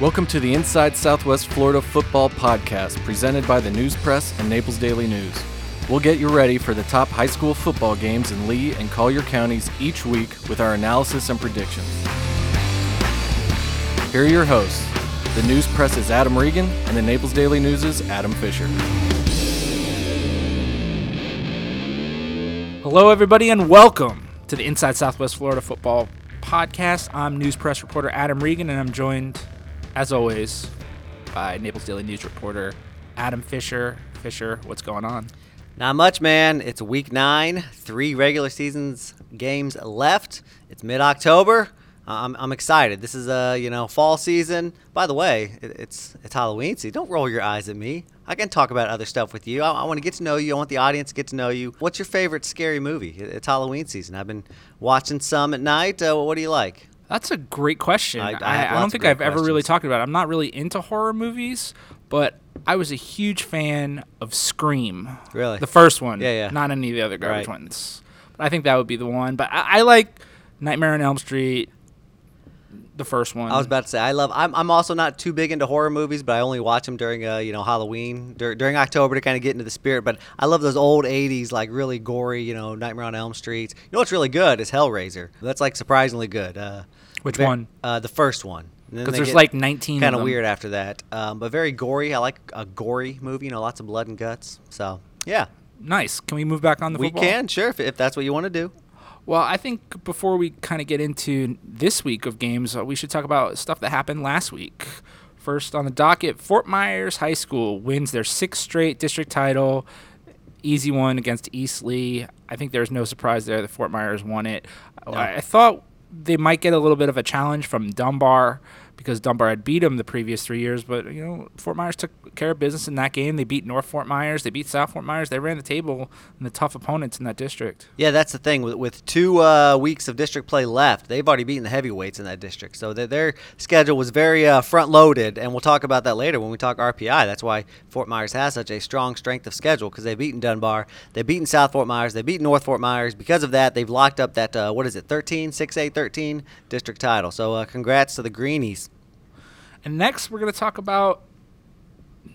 Welcome to the Inside Southwest Florida Football Podcast, presented by the News Press and Naples Daily News. We'll get you ready for the top high school football games in Lee and Collier counties each week with our analysis and predictions. Here are your hosts. The News Press is Adam Regan, and the Naples Daily News Adam Fisher. Hello, everybody, and welcome to the Inside Southwest Florida Football Podcast. I'm News Press reporter Adam Regan, and I'm joined, as always, by Naples Daily News reporter Adam Fisher. Fisher, what's going on? Not much, man. It's week nine, three regular seasons games left. It's mid October. I'm, I'm excited. This is a you know fall season. By the way, it, it's it's Halloween season. Don't roll your eyes at me. I can talk about other stuff with you. I, I want to get to know you. I want the audience to get to know you. What's your favorite scary movie? It, it's Halloween season. I've been watching some at night. Uh, what do you like? That's a great question. I- I, I have I, lots don't think I've ever really talked about it. I'm not really into horror movies, but I was a huge fan of Scream. Really? The first one. Yeah, yeah. Not any of the other garbage Right. ones. But I think that would be the one. But I, I like Nightmare on Elm Street, the first one. I was about to say I love. I'm, I'm also not too big into horror movies, but I only watch them during uh you know Halloween dur- during October to kind of get into the spirit. But I love those old '80s like really gory you know Nightmare on Elm Street. You know what's really good is Hellraiser. That's like surprisingly good. Uh, Which one? Uh, the first one. Because there's like 19 kind of weird after that, um, but very gory. I like a gory movie. You know, lots of blood and guts. So yeah, Nice. Can we move back on the we football? can sure if, if that's what you want to do. Well, I think before we kind of get into this week of games, uh, we should talk about stuff that happened last week. First on the docket, Fort Myers High School wins their sixth straight district title. Easy one against East Lee. I think there's no surprise there that Fort Myers won it. I, I thought they might get a little bit of a challenge from Dunbar because Dunbar had beat them the previous three years, but you know Fort Myers took care of business in that game. They beat North Fort Myers, they beat South Fort Myers. They ran the table and the tough opponents in that district. Yeah, that's the thing. With, with two uh, weeks of district play left, they've already beaten the heavyweights in that district. So their, their schedule was very uh, front loaded, and we'll talk about that later when we talk RPI. That's why Fort Myers has such a strong strength of schedule because they've beaten Dunbar, they've beaten South Fort Myers, they've beaten North Fort Myers. Because of that, they've locked up that, uh, what is it, 13, 6A, 13 district title. So uh, congrats to the Greenies. And next, we're going to talk about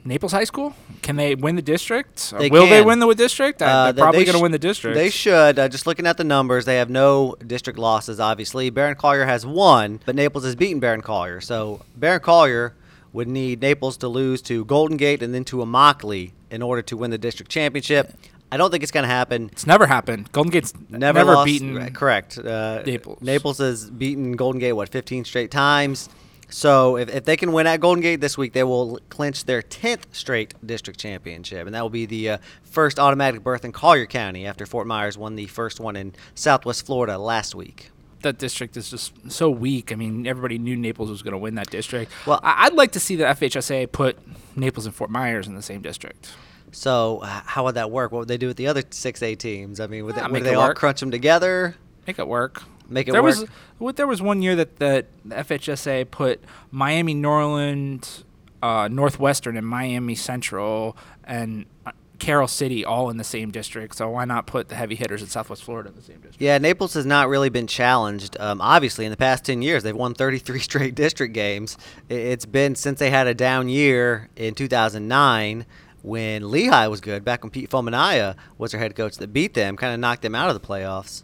Naples High School. Can they win the district? Or They will they win the district? Uh, They're probably they going to win the district. They should. Uh, just looking at the numbers, they have no district losses, obviously. Barron Collier has one, but Naples has beaten Barron Collier. So Barron Collier would need Naples to lose to Golden Gate and then to Immokalee in order to win the district championship. I don't think it's going to happen. It's never happened. Golden Gate's Never, never, lost- beaten. Correct. Uh, Naples. Naples has beaten Golden Gate, what, 15 straight times? So if, if they can win at Golden Gate this week, they will clinch their 10th straight district championship. And that will be the uh, first automatic berth in Collier County after Fort Myers won the first one in Southwest Florida last week. That district is just so weak. I mean, everybody knew Naples was going to win that district. Well- I- I'd like to see the FHSA put Naples and Fort Myers in the same district. So how would that work? What would they do with the other 6A teams? I mean, would, Yeah, they, would they all crunch them together? Make it work. Make it there work? Was, what, there was one year that the FHSA put Miami Norland, uh, Northwestern, and Miami Central, and uh, Carroll City all in the same district. So why not put the heavy hitters in Southwest Florida in the same district? Yeah, Naples has not really been challenged. Um, obviously, in the past 10 years, they've won 33 straight district games. It's been since they had a down year in 2009 when Lehigh was good, back when Pete Fomanaya was their head coach that beat them, kind of knocked them out of the playoffs.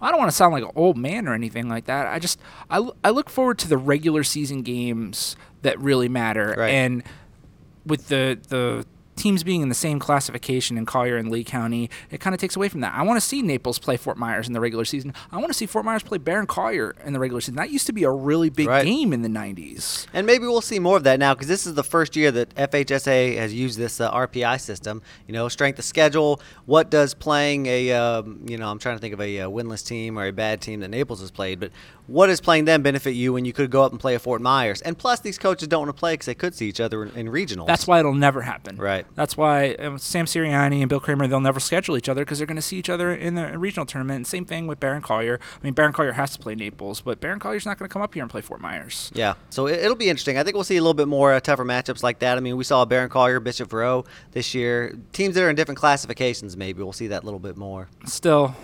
I don't want to sound like an old man or anything like that. I just I, I look forward to the regular season games that really matter, Right. and with the the teams being in the same classification in Collier and Lee County, it kind of takes away from that. I want to see Naples play Fort Myers in the regular season. I want to see Fort Myers play Barron Collier in the regular season. That used to be a really big Right. game in the '90s. And maybe we'll see more of that now because this is the first year that FHSA has used this uh, RPI system. You know, strength of schedule. What does playing a, um, you know, I'm trying to think of a, uh winless team or a bad team that Naples has played, but what does playing them benefit you when you could go up and play a Fort Myers? And plus, these coaches don't want to play because they could see each other in, in regionals. That's why it'll never happen. Right. That's why um, Sam Sirianni and Bill Kramer they'll never schedule each other because they're going to see each other in the regional tournament. And same thing with Barron Collier. I mean, Barron Collier has to play Naples, but Barron Collier's not going to come up here and play Fort Myers. Yeah, so it, it'll be interesting. I think we'll see a little bit more uh, tougher matchups like that. I mean, we saw Barron Collier, Bishop Verot this year. Teams that are in different classifications, maybe we'll see that a little bit more. Still,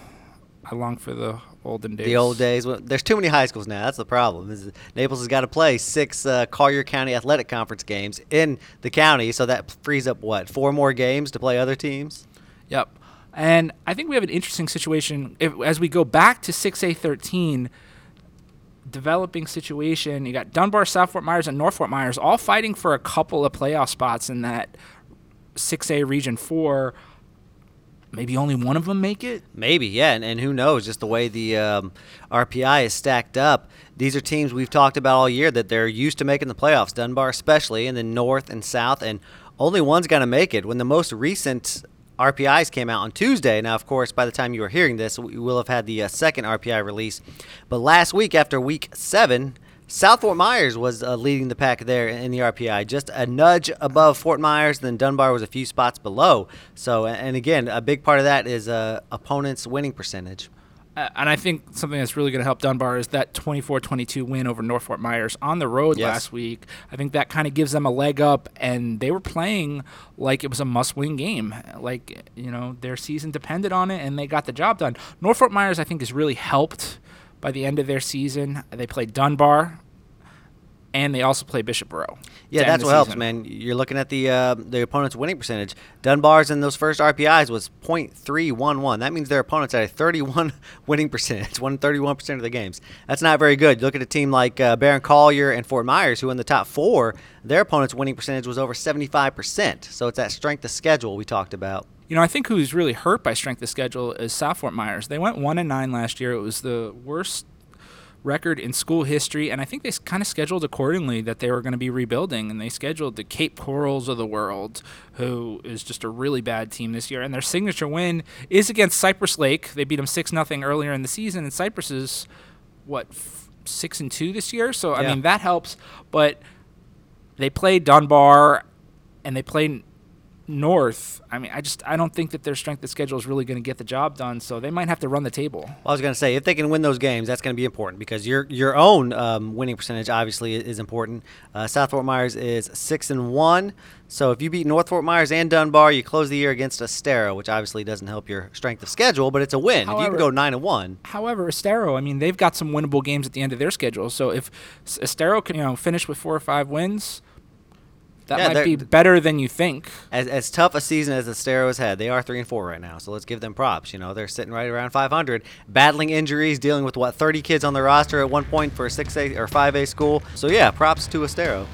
I long for the olden days. The old days. Well, there's too many high schools now. That's the problem. Is Naples has got to play six uh, Collier County Athletic Conference games in the county, so that frees up what four more games to play other teams. Yep. And I think we have an interesting situation if, as we go back to 6A 13 developing situation. You got Dunbar, South Fort Myers, and North Fort Myers all fighting for a couple of playoff spots in that 6A Region 4. Maybe only one of them make it? Maybe, yeah. And, and who knows, just the way the um, RPI is stacked up. These are teams we've talked about all year that they're used to making the playoffs, Dunbar especially, and then North and South. And only one's going to make it. When the most recent RPIs came out on Tuesday. Now, of course, by the time you are hearing this, we will have had the uh, second RPI release. But last week, after week seven, South Fort Myers was uh, leading the pack there in the RPI, just a nudge above Fort Myers. Then Dunbar was a few spots below. So, and again, a big part of that is uh, opponent's winning percentage. Uh, and I think something that's really going to help Dunbar is that 24-22 win over North Fort Myers on the road Yes. last week. I think that kind of gives them a leg up, and they were playing like it was a must-win game. Like you know, their season depended on it, and they got the job done. North Fort Myers, I think, has really helped by the end of their season. They played Dunbar, and they also play Bishop Verot. Yeah, that's what helps, man. You're looking at the uh, the opponent's winning percentage. Dunbar's in those first RPIs was .311. That means their opponents had a 31 winning percentage, won 31 percent of the games. That's not very good. You look at a team like uh, Barron Collier and Fort Myers, who in the top four, their opponent's winning percentage was over 75 percent. So it's that strength of schedule we talked about. You know, I think who's really hurt by strength of schedule is South Fort Myers. They went one and nine last year. It was the worst record in school history, and I think they kind of scheduled accordingly that they were going to be rebuilding, and they scheduled the Cape Corals of the world, who is just a really bad team this year. And their signature win is against Cypress Lake. They beat them six nothing earlier in the season, and Cypress is what f- six and two this year. So I Yeah. mean that helps, but they played Dunbar, and they played North. I mean, I just I don't think that their strength of schedule is really going to get the job done. So they might have to run the table. Well, I was going to say if they can win those games, that's going to be important because your your own um, winning percentage obviously is important. Uh, South Fort Myers is six and one, so if you beat North Fort Myers and Dunbar, you close the year against Estero, which obviously doesn't help your strength of schedule, but it's a win. if you can go nine and one, However, Estero, I mean, they've got some winnable games at the end of their schedule. So if Estero can you know finish with four or five wins, that Yeah, might be better than you think. as, as tough a season as Estero has had, they are three and four right now. So let's give them props. You know, they're sitting right around 500, battling injuries, dealing with what 30 kids on the roster at one point for a 6A or 5A school. So yeah, props to Estero.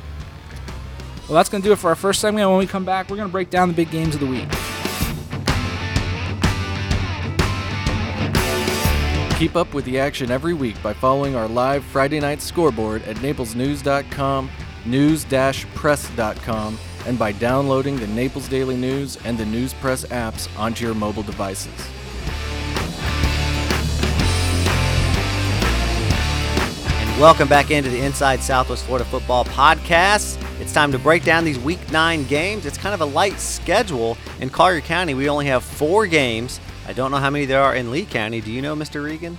Well, that's going to do it for our first segment. And when we come back, we're going to break down the big games of the week. Keep up with the action every week by following our live Friday night scoreboard at naplesnews.com, news-press.com, and by downloading the Naples Daily News and the News Press apps onto your mobile devices. And welcome back into the Inside Southwest Florida Football Podcast. It's time to break down these Week 9 games. It's kind of a light schedule. In Collier County, we only have four games. I don't know how many there are in Lee County. Do you know, Mr. Regan?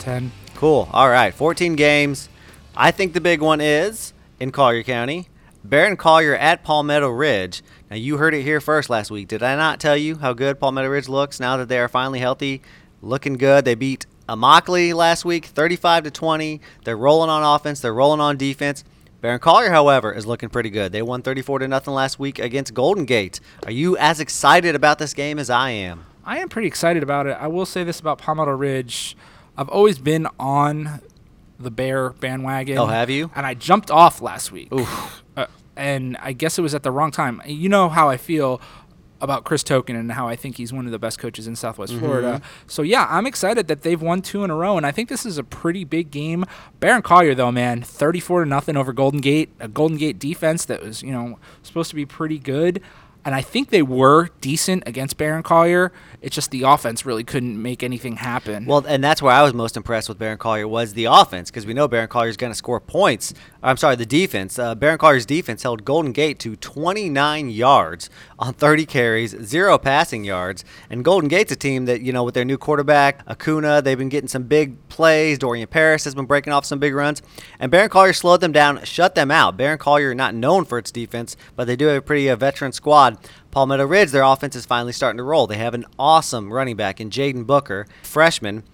10. Cool. All right, 14 games. I think the big one is in Collier County. Barron Collier at Palmetto Ridge. Now, you heard it here first last week. Did I not tell you how good Palmetto Ridge looks now that they are finally healthy? Looking good. They beat Immokalee last week, 35 to 20. They're rolling on offense. They're rolling on defense. Barron Collier, however, is looking pretty good. They won 34 to nothing last week against Golden Gate. Are you as excited about this game as I am? I am pretty excited about it. I will say this about Palmetto Ridge. I've always been on the Bear bandwagon. Oh, have you? And I jumped off last week. Uh, and I guess it was at the wrong time. You know how I feel about Chris Token and how I think he's one of the best coaches in Southwest Mm-hmm. Florida. So yeah, I'm excited that they've won two in a row, and I think this is a pretty big game. Barron Collier, though, man, 34 to nothing over Golden Gate, a Golden Gate defense that was you know supposed to be pretty good. And I think they were decent against Barron Collier. It's just the offense really couldn't make anything happen. Well, and that's where I was most impressed with Barron Collier was the offense because we know Barron Collier is going to score points. I'm sorry, the defense. Uh, Barron Collier's defense held Golden Gate to 29 yards on 30 carries, zero passing yards. And Golden Gate's a team that you know with their new quarterback Acuna, they've been getting some big plays. Dorian Paris has been breaking off some big runs, and Barron Collier slowed them down, shut them out. Barron Collier not known for its defense, but they do have a pretty uh, veteran squad. Palmetto Ridge, their offense is finally starting to roll. They have an awesome running back in Jaden Booker, freshman.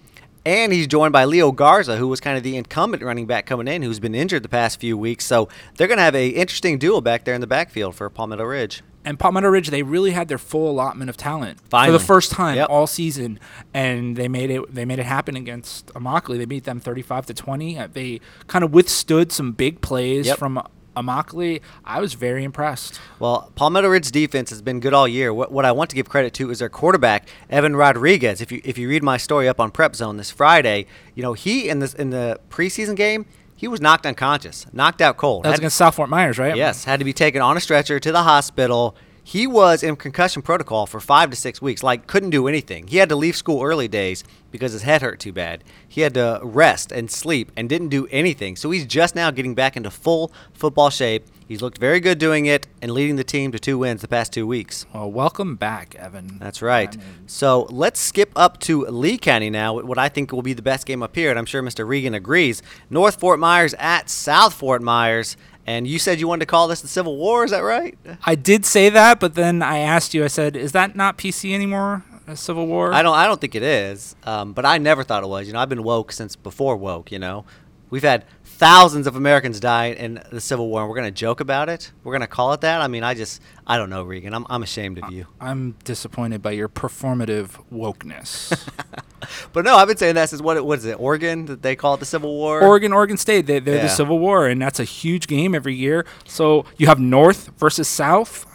And he's joined by Leo Garza, who was kind of the incumbent running back coming in, who's been injured the past few weeks. So they're going to have a interesting duel back there in the backfield for Palmetto Ridge. And Palmetto Ridge, they really had their full allotment of talent for the first time Yep. all season, and they made it. They made it happen against Immokalee. They beat them thirty-five to twenty. Uh, They kind of withstood some big plays Yep. from Immokalee. I was very impressed. Well, Palmetto Ridge defense has been good all year. What, what I want to give credit to is their quarterback, Evan Rodriguez. If you if you read my story up on Prep Zone this Friday, you know he in this in the preseason game he was knocked unconscious, knocked out cold. That was Had- against South Fort Myers, right? Yes, had to be taken on a stretcher to the hospital. He was in concussion protocol for five to six weeks, like couldn't do anything. He had to leave school early days because his head hurt too bad. He had to rest and sleep and didn't do anything. So he's just now getting back into full football shape. He's looked very good doing it and leading the team to two wins the past two weeks. Well, welcome back, Evan. That's right. I mean, So let's skip up to Lee County now. What I think will be the best game up here, and I'm sure Mr. Regan agrees. North Fort Myers at South Fort Myers, and you said you wanted to call this the Civil War. Is that right? I did say that, but then I asked you. I said, "Is that not PC anymore? A Civil War?" I don't. I don't think it is. Um, but I never thought it was. You know, I've been woke since before woke. You know, we've had thousands of Americans died in the Civil War, and we're gonna joke about it. We're gonna call it that. I mean, I just, I don't know, Regan. I'm, I'm ashamed of you. I'm disappointed by your performative wokeness. But no, I've been saying that since what? What is it? Oregon that they call it the Civil War. Oregon, Oregon State, they, they're Yeah. the Civil War, and that's a huge game every year. So you have North versus South.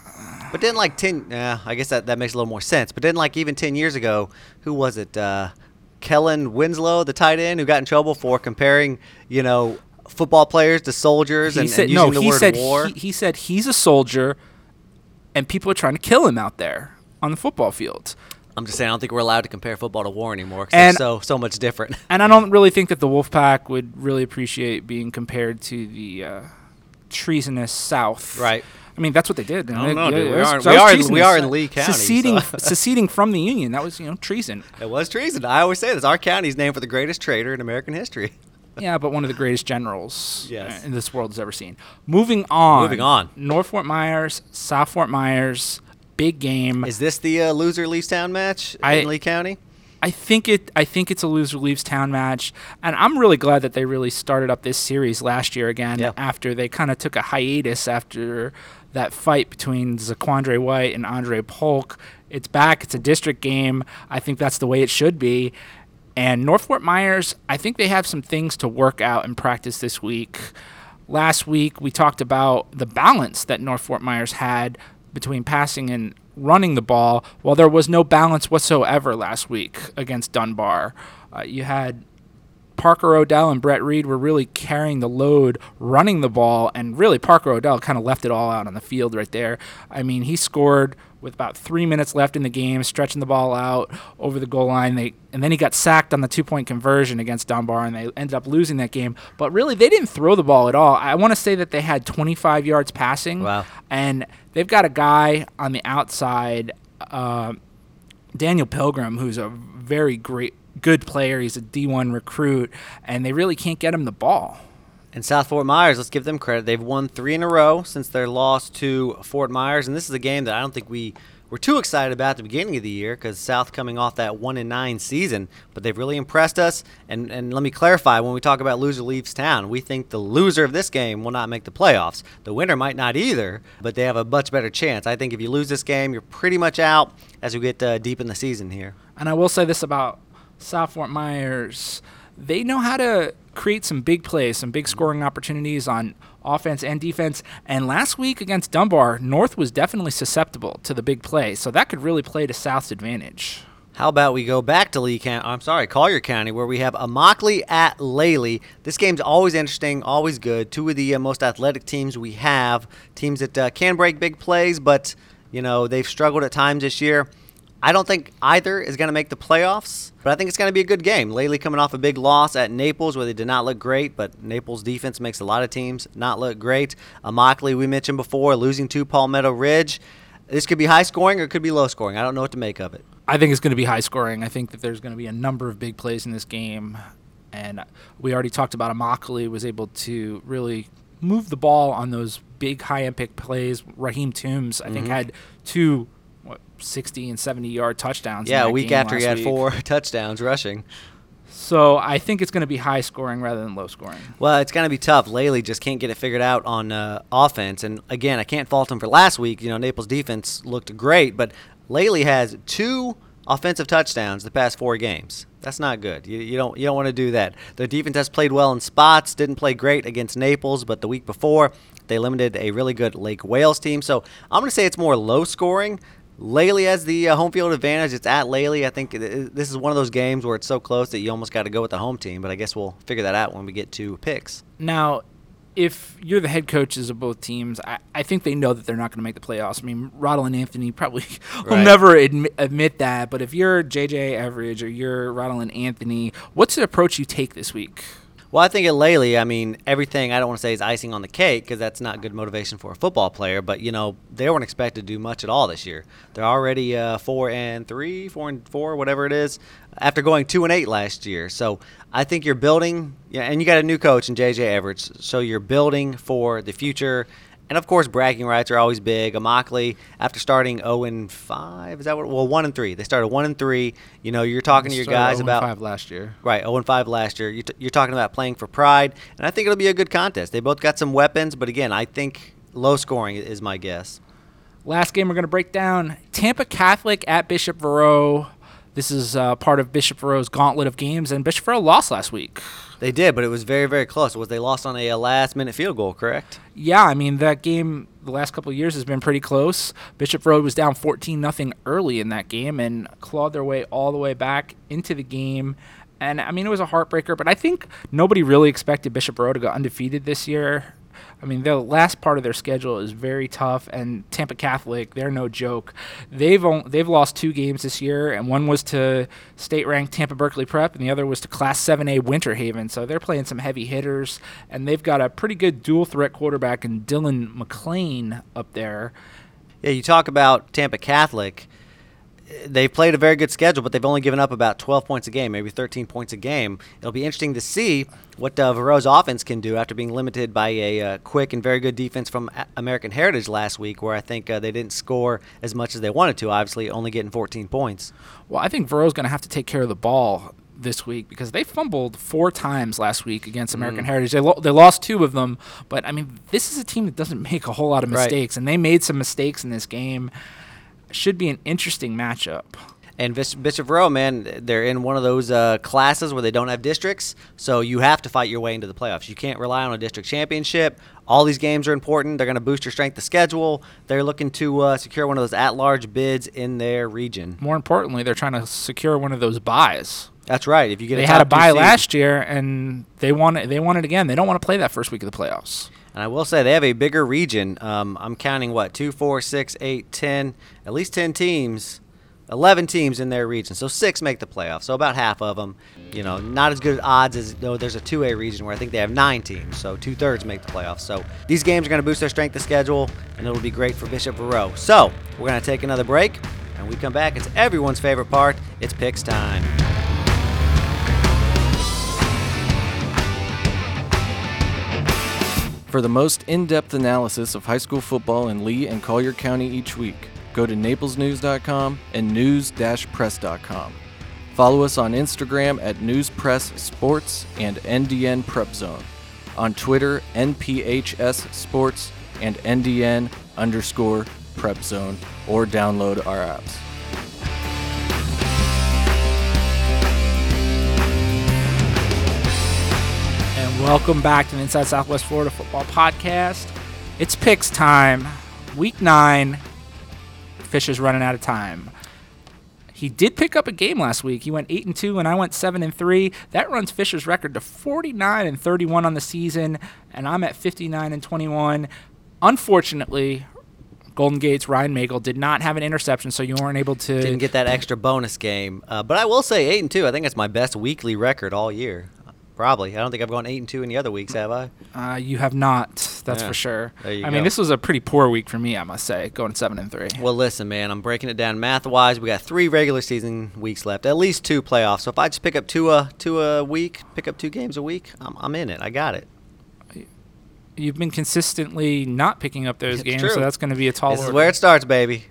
But then, like ten, yeah, I guess that, that makes a little more sense. But then, like even ten years ago, who was it? Uh, Kellen Winslow, the tight end, who got in trouble for comparing, you know, football players to soldiers He and, said and using no. the He word said war. he, he said he's a soldier, and people are trying to kill him out there on the football field. I'm just saying, I don't think we're allowed to compare football to war anymore because And- so so much different. And I don't really think that the Wolfpack would really appreciate being compared to the uh, treasonous South. Right. I mean, that's what they did. I don't know, dude. it We was- are- that we are in- we are in Lee County, Seceding, so- seceding from the Union. That was, you know, treason. it was treason. I always say this. Our county's named for the greatest traitor in American history. Yeah, but one of the greatest generals Yes. uh, in this world has ever seen. Moving on. Moving on. North Fort Myers, South Fort Myers, big game. Is this the uh, loser leaves town match I- in Lee County? I think it. I think it's a loser leaves town match, and I'm really glad that they really started up this series last year again. Yeah. After they kind of took a hiatus after that fight between Zaquandre White and Andre Polk, it's back. It's a district game. I think that's the way it should be. And North Fort Myers, I think they have some things to work out and practice this week. Last week we talked about the balance that North Fort Myers had between passing and running the ball. Well, there was no balance whatsoever last week against Dunbar. Uh, you had Parker Odell and Brett Reed were really carrying the load running the ball, and really Parker Odell kind of left it all out on the field right there. I mean, he scored with about three minutes left in the game, stretching the ball out over the goal line. They and then he got sacked on the two point conversion against Dunbar, and they ended up losing that game. But really, they didn't throw the ball at all. I want to say that they had 25 yards passing, Wow. and they've got a guy on the outside. Uh, Daniel Pilgrim, who's a very great, good player. He's a D1 recruit, and they really can't get him the ball. And South Fort Myers, let's give them credit. They've won three in a row since their loss to Fort Myers, and this is a game that I don't think we were too excited about at the beginning of the year because South coming off that one and nine season, but they've really impressed us. And and let me clarify: when we talk about loser leaves town, we think the loser of this game will not make the playoffs. The winner might not either, but they have a much better chance. I think if you lose this game, you're pretty much out as we get uh, deep in the season here. And I will say this about South Fort Myers. They know how to create some big plays, some big scoring opportunities on offense and defense. And last week against Dunbar, North was definitely susceptible to the big play. So that could really play to South's advantage. How about we go back to Lee County? I'm sorry, Collier County, where we have Immokalee at Lely. This game's always interesting, always good. Two of the uh, most athletic teams we have, teams that uh, can break big plays, but you know they've struggled at times this year. I don't think either is going to make the playoffs, but I think it's going to be a good game. Lely coming off a big loss at Naples, where they did not look great, but Naples' defense makes a lot of teams not look great. Immokalee, we mentioned before, losing to Palmetto Ridge. This could be high scoring or it could be low scoring. I don't know what to make of it. I think it's going to be high scoring. I think that there's going to be a number of big plays in this game. And we already talked about Immokalee was able to really move the ball on those big high impact plays. Raheem Toombs, I Mm-hmm. think, had two 60 and 70 yard touchdowns. Yeah, a week after he had week. four touchdowns rushing. So I think it's going to be high scoring rather than low scoring. Well, it's going to be tough. Lely just can't get it figured out on uh, offense. And again, I can't fault him for last week. You know, Naples defense looked great, but Lely has two offensive touchdowns the past four games. That's not good. You, you don't you don't want to do that. Their defense has played well in spots. Didn't play great against Naples, but the week before they limited a really good Lake Wales team. So I'm going to say it's more low scoring. Lely has the uh, home field advantage. It's at Lely. I think this is one of those games where it's so close that you almost got to go with the home team. But I guess we'll figure that out when we get to picks. Now, if you're the head coaches of both teams, I, I think they know that they're not going to make the playoffs. I mean, Rottle and Anthony probably will never admit, admit that. But if you're JJ Everidge or you're Rottle and Anthony, what's the approach you take this week? Well, I think at Lely, I mean, everything I don't want to say is icing on the cake because that's not good motivation for a football player. But you know, they weren't expected to do much at all this year. They're already uh, four and three, four and four, whatever it is, after going two and eight last year. So I think you're building, yeah, and you got a new coach in JJ Everidge, so you're building for the future. And of course, bragging rights are always big. Immokalee, after starting 0 and 5, is that what? Well, 1 and 3. They started 1 and 3. You know, you're talking to your guys about 5 last year. Right, 0 and 5 last year. You're, t- you're talking about playing for pride, and I think it'll be a good contest. They both got some weapons, but again, I think low scoring is my guess. Last game we're going to break down Tampa Catholic at Bishop Verot. This is uh, part of Bishop Verot's gauntlet of games, and Bishop Verot lost last week. They did, but it was very, very close. Was they lost on a, a last-minute field goal? Correct. Yeah, I mean that game the last couple of years has been pretty close. Bishop Verot was down 14 nothing early in that game and clawed their way all the way back into the game. And I mean it was a heartbreaker, but I think nobody really expected Bishop Verot to go undefeated this year. I mean, the last part of their schedule is very tough, and Tampa Catholic, they're no joke. They've only, they've lost two games this year, and one was to state-ranked Tampa Berkeley Prep, and the other was to Class 7A Winter Haven. So they're playing some heavy hitters, and they've got a pretty good dual threat quarterback in Dylan McLean up there. Yeah, you talk about Tampa Catholic they've played a very good schedule, but they've only given up about 12 points a game, maybe 13 points a game. It'll be interesting to see what uh, Verot's offense can do after being limited by a uh, quick and very good defense from American Heritage last week, where I think uh, they didn't score as much as they wanted to, obviously, only getting 14 points. Well, I think Verot's going to have to take care of the ball this week because they fumbled four times last week against American mm. Heritage. They, lo- they lost two of them, but I mean, this is a team that doesn't make a whole lot of mistakes, right. and they made some mistakes in this game should be an interesting matchup. And Bishop Verot, man, they're in one of those uh, classes where they don't have districts, so you have to fight your way into the playoffs. You can't rely on a district championship. All these games are important. They're going to boost your strength of schedule. They're looking to uh, secure one of those at-large bids in their region. More importantly, they're trying to secure one of those buys. That's right. If you get, they had a buy last year, and they want it. They want it again. They don't want to play that first week of the playoffs. And I will say they have a bigger region. Um, I'm counting what two, four, six, eight, ten, at least ten teams, eleven teams in their region. So six make the playoffs. So about half of them. You know, not as good odds as though there's a 2A region where I think they have nine teams. So two thirds make the playoffs. So these games are going to boost their strength of schedule, and it'll be great for Bishop Verot. So we're going to take another break, and we come back. It's everyone's favorite part. It's picks time. For the most in depth analysis of high school football in Lee and Collier County each week, go to naplesnews.com and news press.com. Follow us on Instagram at Newspress Sports and NDN Prep Zone. On Twitter, NPHS Sports and NDN underscore Prep Zone, or download our apps. Welcome back to the Inside Southwest Florida Football Podcast. It's picks time. Week nine. Fisher's running out of time. He did pick up a game last week. He went eight and two, and I went seven and three. That runs Fisher's record to 49 and 31 on the season, and I'm at 59 and 21. Unfortunately, Golden Gates Ryan Magel did not have an interception, so you weren't able to didn't get that extra bonus game. Uh, but I will say eight and two. I think it's my best weekly record all year. Probably. I don't think I've gone eight and two in the other weeks, have I? Uh, you have not. That's yeah. for sure. I go. mean, this was a pretty poor week for me, I must say, going seven and three. Well, listen, man, I'm breaking it down math wise. We got three regular season weeks left, at least two playoffs. So if I just pick up two a two a week, pick up two games a week, I'm, I'm in it. I got it. You've been consistently not picking up those it's games, true. so that's going to be a tall. This order. is where it starts, baby.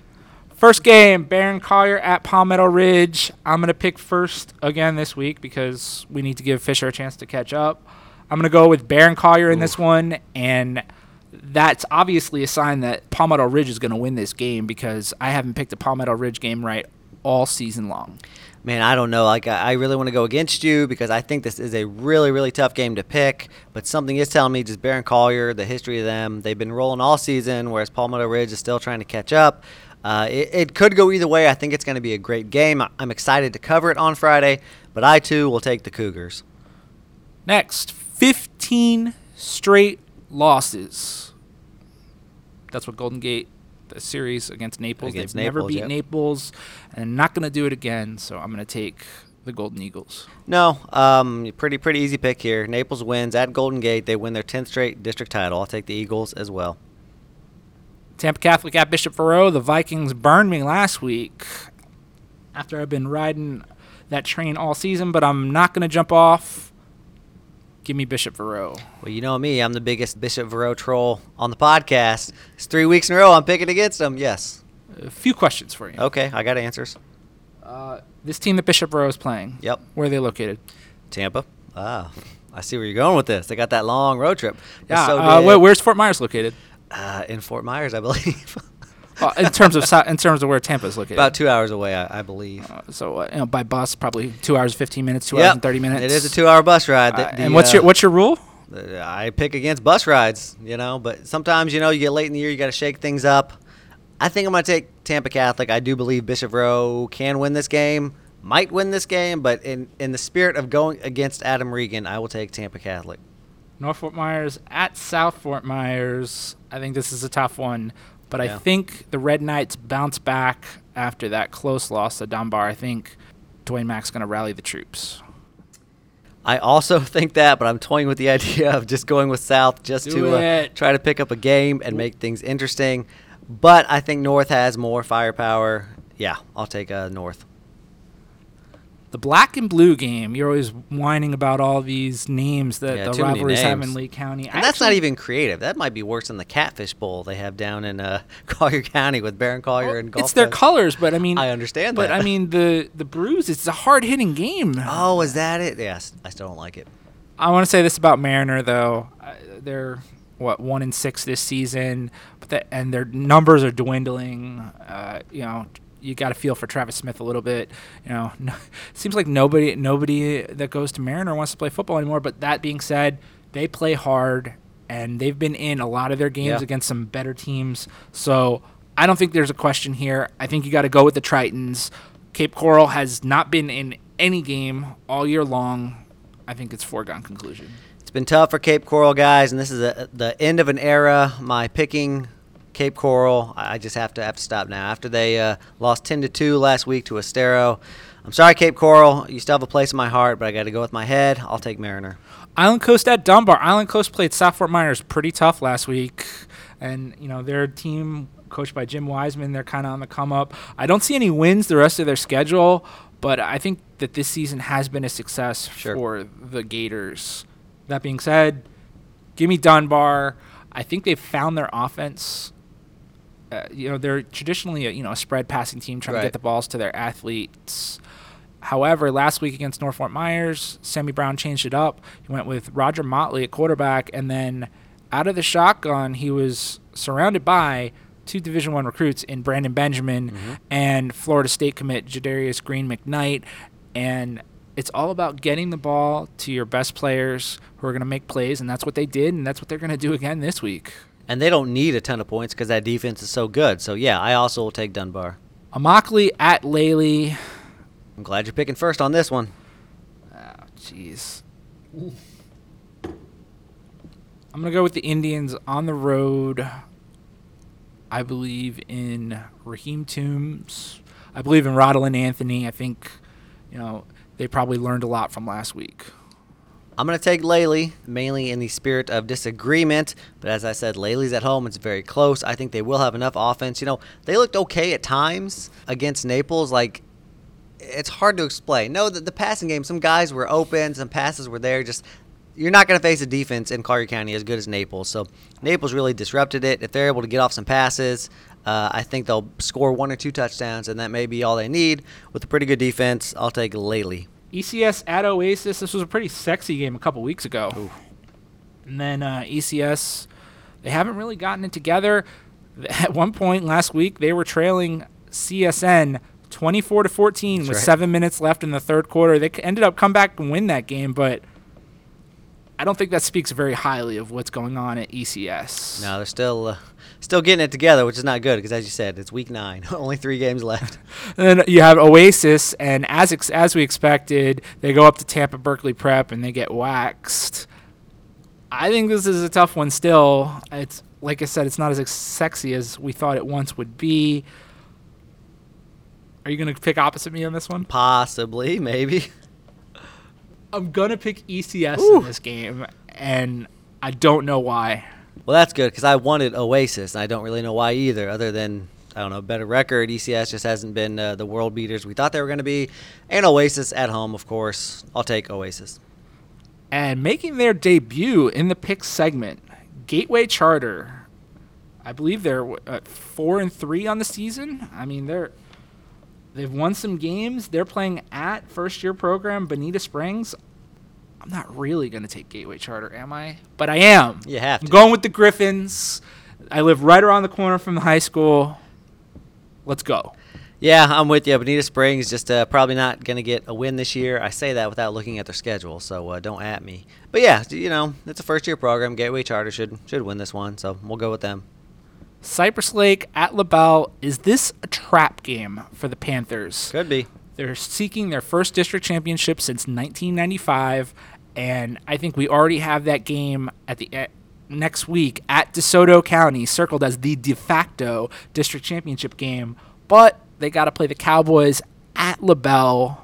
First game, Barron Collier at Palmetto Ridge. I'm going to pick first again this week because we need to give Fisher a chance to catch up. I'm going to go with Barron Collier in this one, and that's obviously a sign that Palmetto Ridge is going to win this game because I haven't picked a Palmetto Ridge game right all season long. Man, I don't know. Like, I I really want to go against you because I think this is a really, really tough game to pick. But something is telling me just Barron Collier, the history of them, they've been rolling all season, whereas Palmetto Ridge is still trying to catch up. Uh, it, it could go either way. I think it's going to be a great game. I- I'm excited to cover it on Friday, but I too will take the Cougars. Next, 15 straight losses. That's what Golden Gate, the series against Naples, Against they've never beat yep. Naples, and not going to do it again. So I'm going to take the Golden Eagles. No, um, pretty pretty easy pick here. Naples wins at Golden Gate. They win their 10th straight district title. I'll take the Eagles as well. Tampa Catholic at Bishop Verot. The Vikings burned me last week after I've been riding that train all season, but I'm not going to jump off. Give me Bishop Verot. Well, you know me. I'm the biggest Bishop Verot troll on the podcast. It's three weeks in a row. I'm picking against them. Yes. A few questions for you. Okay, I got answers. Uh, this team that Bishop Verot is playing, Yep. where are they located? Tampa. Ah, I see where you're going with this. They got that long road trip. Yeah, so uh, where's Fort Myers located? Uh, in Fort Myers, I believe. Uh, in terms of in terms of where Tampa is located. About two hours away, I, I believe. Uh, so uh, you know, by bus, probably two hours fifteen minutes, two hours and thirty minutes. It is a two-hour bus ride. The- Uh, the, and what's uh, your what's your rule? Uh, I pick against bus rides, you know, but sometimes, you know, you get late in the year, you got to shake things up. I think I'm going to take Tampa Catholic. I do believe Bishop Verot can win this game, might win this game, but in, in the spirit of going against Adam Regan, I will take Tampa Catholic. North Fort Myers at South Fort Myers. I think this is a tough one, but I think the Red Knights bounce back after that close loss to Dunbar. I think Dwayne Mack's going to rally the troops. I also think that, but I'm toying with the idea of just going with South just Do to uh, try to pick up a game and make things interesting. But I think North has more firepower. Yeah, I'll take uh, North. The black and blue game. You're always whining about all these names that Yeah, the rivalries have in. Lee County. I And that's not even creative. That might be worse than the Catfish Bowl they have down in uh, Collier County with Barron Collier Well, and Gulf it's their Coast. colors, but I mean, I understand But that. I mean, the the Brews. It's a hard hitting game. Oh, is that it? Yes, I still don't like it. I want to say this about Mariner though. Uh, they're what one in six this season, but that and their numbers are dwindling. Uh, you know, you got to feel for Travis Smith a little bit. You know, no, seems like nobody nobody that goes to Mariner wants to play football anymore. But that being said, they play hard and they've been in a lot of their games Yeah. against some better teams. So I don't think there's a question here. I think you got to go with the Tritons. Cape Coral has not been in any game all year long. I think it's foregone conclusion. It's been tough for Cape Coral guys, and this is a, the end of an era. My picking Cape Coral, I just have to have to stop now. After they uh, lost ten to two last week to Estero, I'm sorry, Cape Coral. You still have a place in my heart, but I got to go with my head. I'll take Mariner. Island Coast at Dunbar. Island Coast played South Fort Myers pretty tough last week, and you know their team coached by Jim Wiseman. They're kind of on the come up. I don't see any wins the rest of their schedule, but I think that this season has been a success Sure. for the Gators. That being said, give me Dunbar. I think they've found their offense. Uh, you know they're traditionally a, you know a spread passing team trying to get the balls to their athletes. However, last week against North Fort Myers, Sammy Brown changed it up. He went with Roger Motley at quarterback, and then out of the shotgun, he was surrounded by two Division One recruits in Brandon Benjamin and Florida State commit Jadarius Green McKnight, and it's all about getting the ball to your best players who are going to make plays, and that's what they did, and that's what they're going to do again this week. And they don't need a ton of points because that defense is so good. So yeah, I also will take Dunbar. Immokalee at Lely. I'm glad you're picking first on this one. Ah, Jeez. I'm going to go with the Indians on the road. I believe in Raheem Toombs. I believe in Rodolin Anthony. I think, you know, they probably learned a lot from last week. I'm going to take Lely, mainly in the spirit of disagreement. But as I said, Lely's at home. It's very close. I think they will have enough offense. You know, they looked okay at times against Naples. Like, it's hard to explain. No, the, the passing game, some guys were open, some passes were there. Just you're not going to face a defense in Collier County as good as Naples. So Naples really disrupted it. If they're able to get off some passes, uh, I think they'll score one or two touchdowns, and that may be all they need. With a pretty good defense, I'll take Lely. ECS at Oasis. This was a pretty sexy game a couple weeks ago. Ooh. And then uh, ECS, they haven't really gotten it together. At one point last week, they were trailing CSN 24 to 14 That's with right. seven minutes left in the third quarter. They ended up come back and win that game, but I don't think that speaks very highly of what's going on at ECS. No, they're still uh, still getting it together, which is not good because, as you said, it's week nine. Only three games left. And then you have Oasis, and as ex- as we expected, they go up to Tampa Berkeley Prep and they get waxed. I think this is a tough one. Still, it's like I said, it's not as ex- sexy as we thought it once would be. Are you gonna pick opposite me on this one? Possibly, maybe. I'm gonna pick ECS Ooh. in this game, and I don't know why. Well, that's good because I wanted Oasis, and I don't really know why either, other than I don't know better record. ECS just hasn't been uh, the world beaters we thought they were going to be, and Oasis at home, of course. I'll take Oasis. and making their debut in the pick segment, Gateway Charter. I believe they're uh, four and three on the season. I mean, they're they've won some games. They're playing at first year program Bonita Springs. I'm not really gonna take Gateway Charter, am I? But I am. You have to. I'm going with the Griffins. I live right around the corner from the high school. Let's go. Yeah, I'm with you. Bonita Springs just uh, probably not going to get a win this year. I say that without looking at their schedule, so uh, don't at me. But yeah, you know, it's a first year program. Gateway Charter should should win this one, so we'll go with them. Cypress Lake at LaBelle. Is this a trap game for the Panthers? Could be. They're seeking their first district championship since 1995, and I think we already have that game at the at next week at DeSoto County, circled as the de facto district championship game. But they got to play the Cowboys at LaBelle.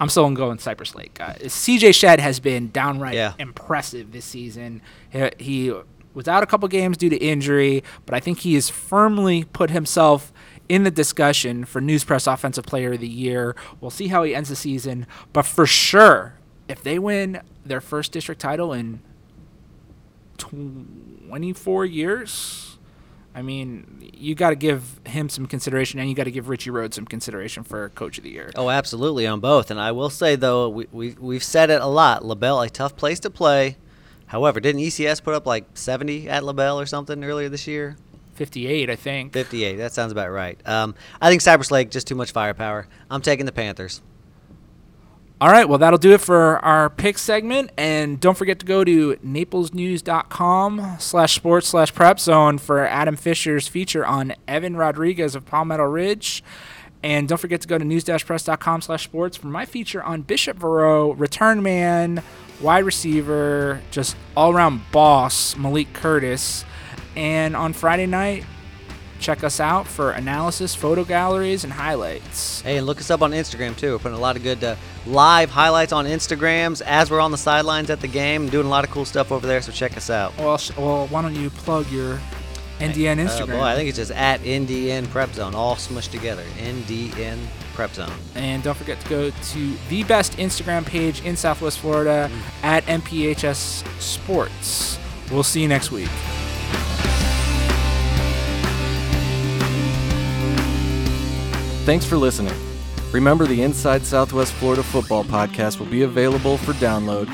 I'm still going Cypress Lake. Uh, CJ Shed has been downright Yeah. impressive this season. He, he was out a couple games due to injury, but I think he has firmly put himself in the discussion for News Press Offensive Player of the Year. We'll see how he ends the season, but for sure, if they win their first district title in 24 years, I mean, you got to give him some consideration, and you got to give Richie Rhodes some consideration for Coach of the Year. Oh, absolutely on both. And I will say though, we, we we've said it a lot. LaBelle, a tough place to play. However, didn't ECS put up like 70 at LaBelle or something earlier this year? 58, I think. 58. That sounds about right. Um, I think Cypress Lake just too much firepower. I'm taking the Panthers. All right, well, that'll do it for our pick segment. And don't forget to go to naplesnews.com slash sports slash prep zone for Adam Fisher's feature on Evan Rodriguez of Palmetto Ridge. And don't forget to go to news-press.com slash sports for my feature on Bishop Verot, return man, wide receiver, just all-around boss, Malik Curtis. And on Friday night, check us out for analysis, photo galleries, and highlights. Hey, and look us up on Instagram too. We're putting a lot of good uh, live highlights on Instagrams as we're on the sidelines at the game, doing a lot of cool stuff over there. So check us out. Well, sh- well, why don't you plug your NDN Uh, Instagram? boy, I think it's just at NDN Prep Zone, all smushed together. NDN Prep Zone. and don't forget to go to the best Instagram page in Southwest Florida at NPHS Sports. We'll see you next week. Thanks for listening. Remember, the Inside Southwest Florida Football podcast will be available for download